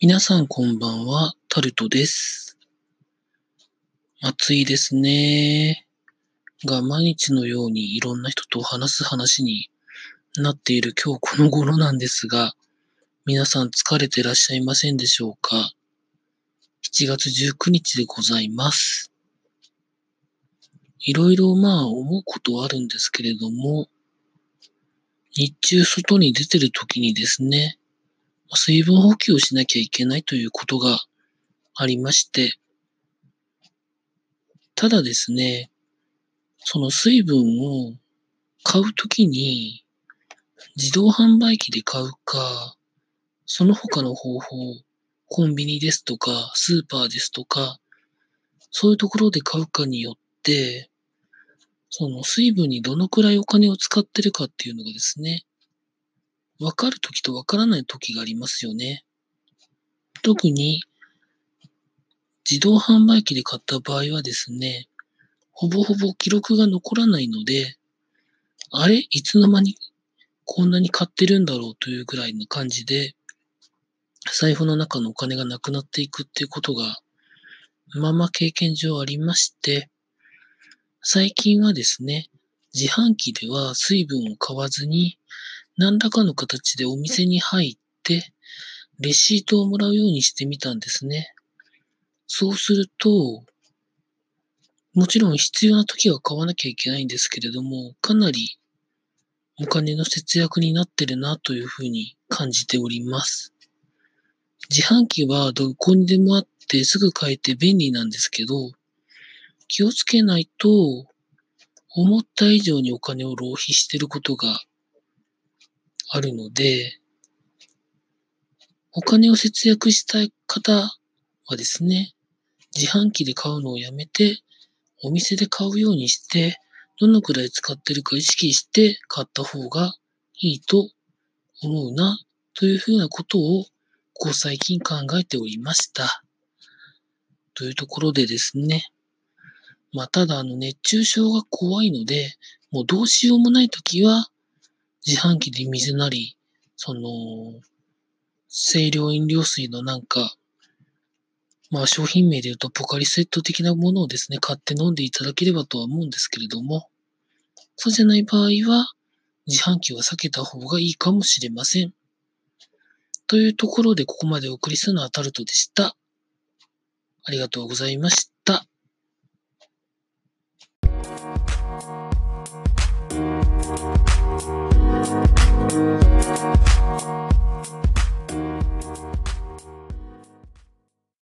皆さんこんばんは、タルトです。暑いですね。が、毎日のようにいろんな人と話す話になっている今日この頃なんですが、皆さん疲れてらっしゃいませんでしょうか ?7 月19日でございます。いろいろまあ思うことはあるんですけれども、日中外に出てる時にですね、水分補給をしなきゃいけないということがありまして、ただですね、その水分を買うときに自動販売機で買うか、その他の方法、コンビニですとか、スーパーですとか、そういうところで買うかによって、その水分にどのくらいお金を使ってるかっていうのがですね、わかるときとわからないときがありますよね。特に、自動販売機で買った場合はですね、ほぼほぼ記録が残らないので、あれいつの間にこんなに買ってるんだろうというぐらいの感じで、財布の中のお金がなくなっていくっていうことが、まま経験上ありまして、最近はですね、自販機では水分を買わずに、何らかの形でお店に入って、レシートをもらうようにしてみたんですね。そうすると、もちろん必要な時は買わなきゃいけないんですけれども、かなりお金の節約になってるなというふうに感じております。自販機はどこにでもあってすぐ買えて便利なんですけど、気をつけないと、思った以上にお金を浪費してることがあるので、お金を節約したい方はですね、自販機で買うのをやめて、お店で買うようにして、どのくらい使ってるか意識して買った方がいいと思うな、というふうなことを、こう最近考えておりました。というところでですね、まあ、ただあの熱中症が怖いので、もうどうしようもないときは、自販機で水なり、その、清涼飲料水のなんか、まあ商品名で言うとポカリスエット的なものをですね、買って飲んでいただければとは思うんですけれども、そうじゃない場合は、自販機は避けた方がいいかもしれません。というところでここまでお送りするのはタルトでした。ありがとうございました。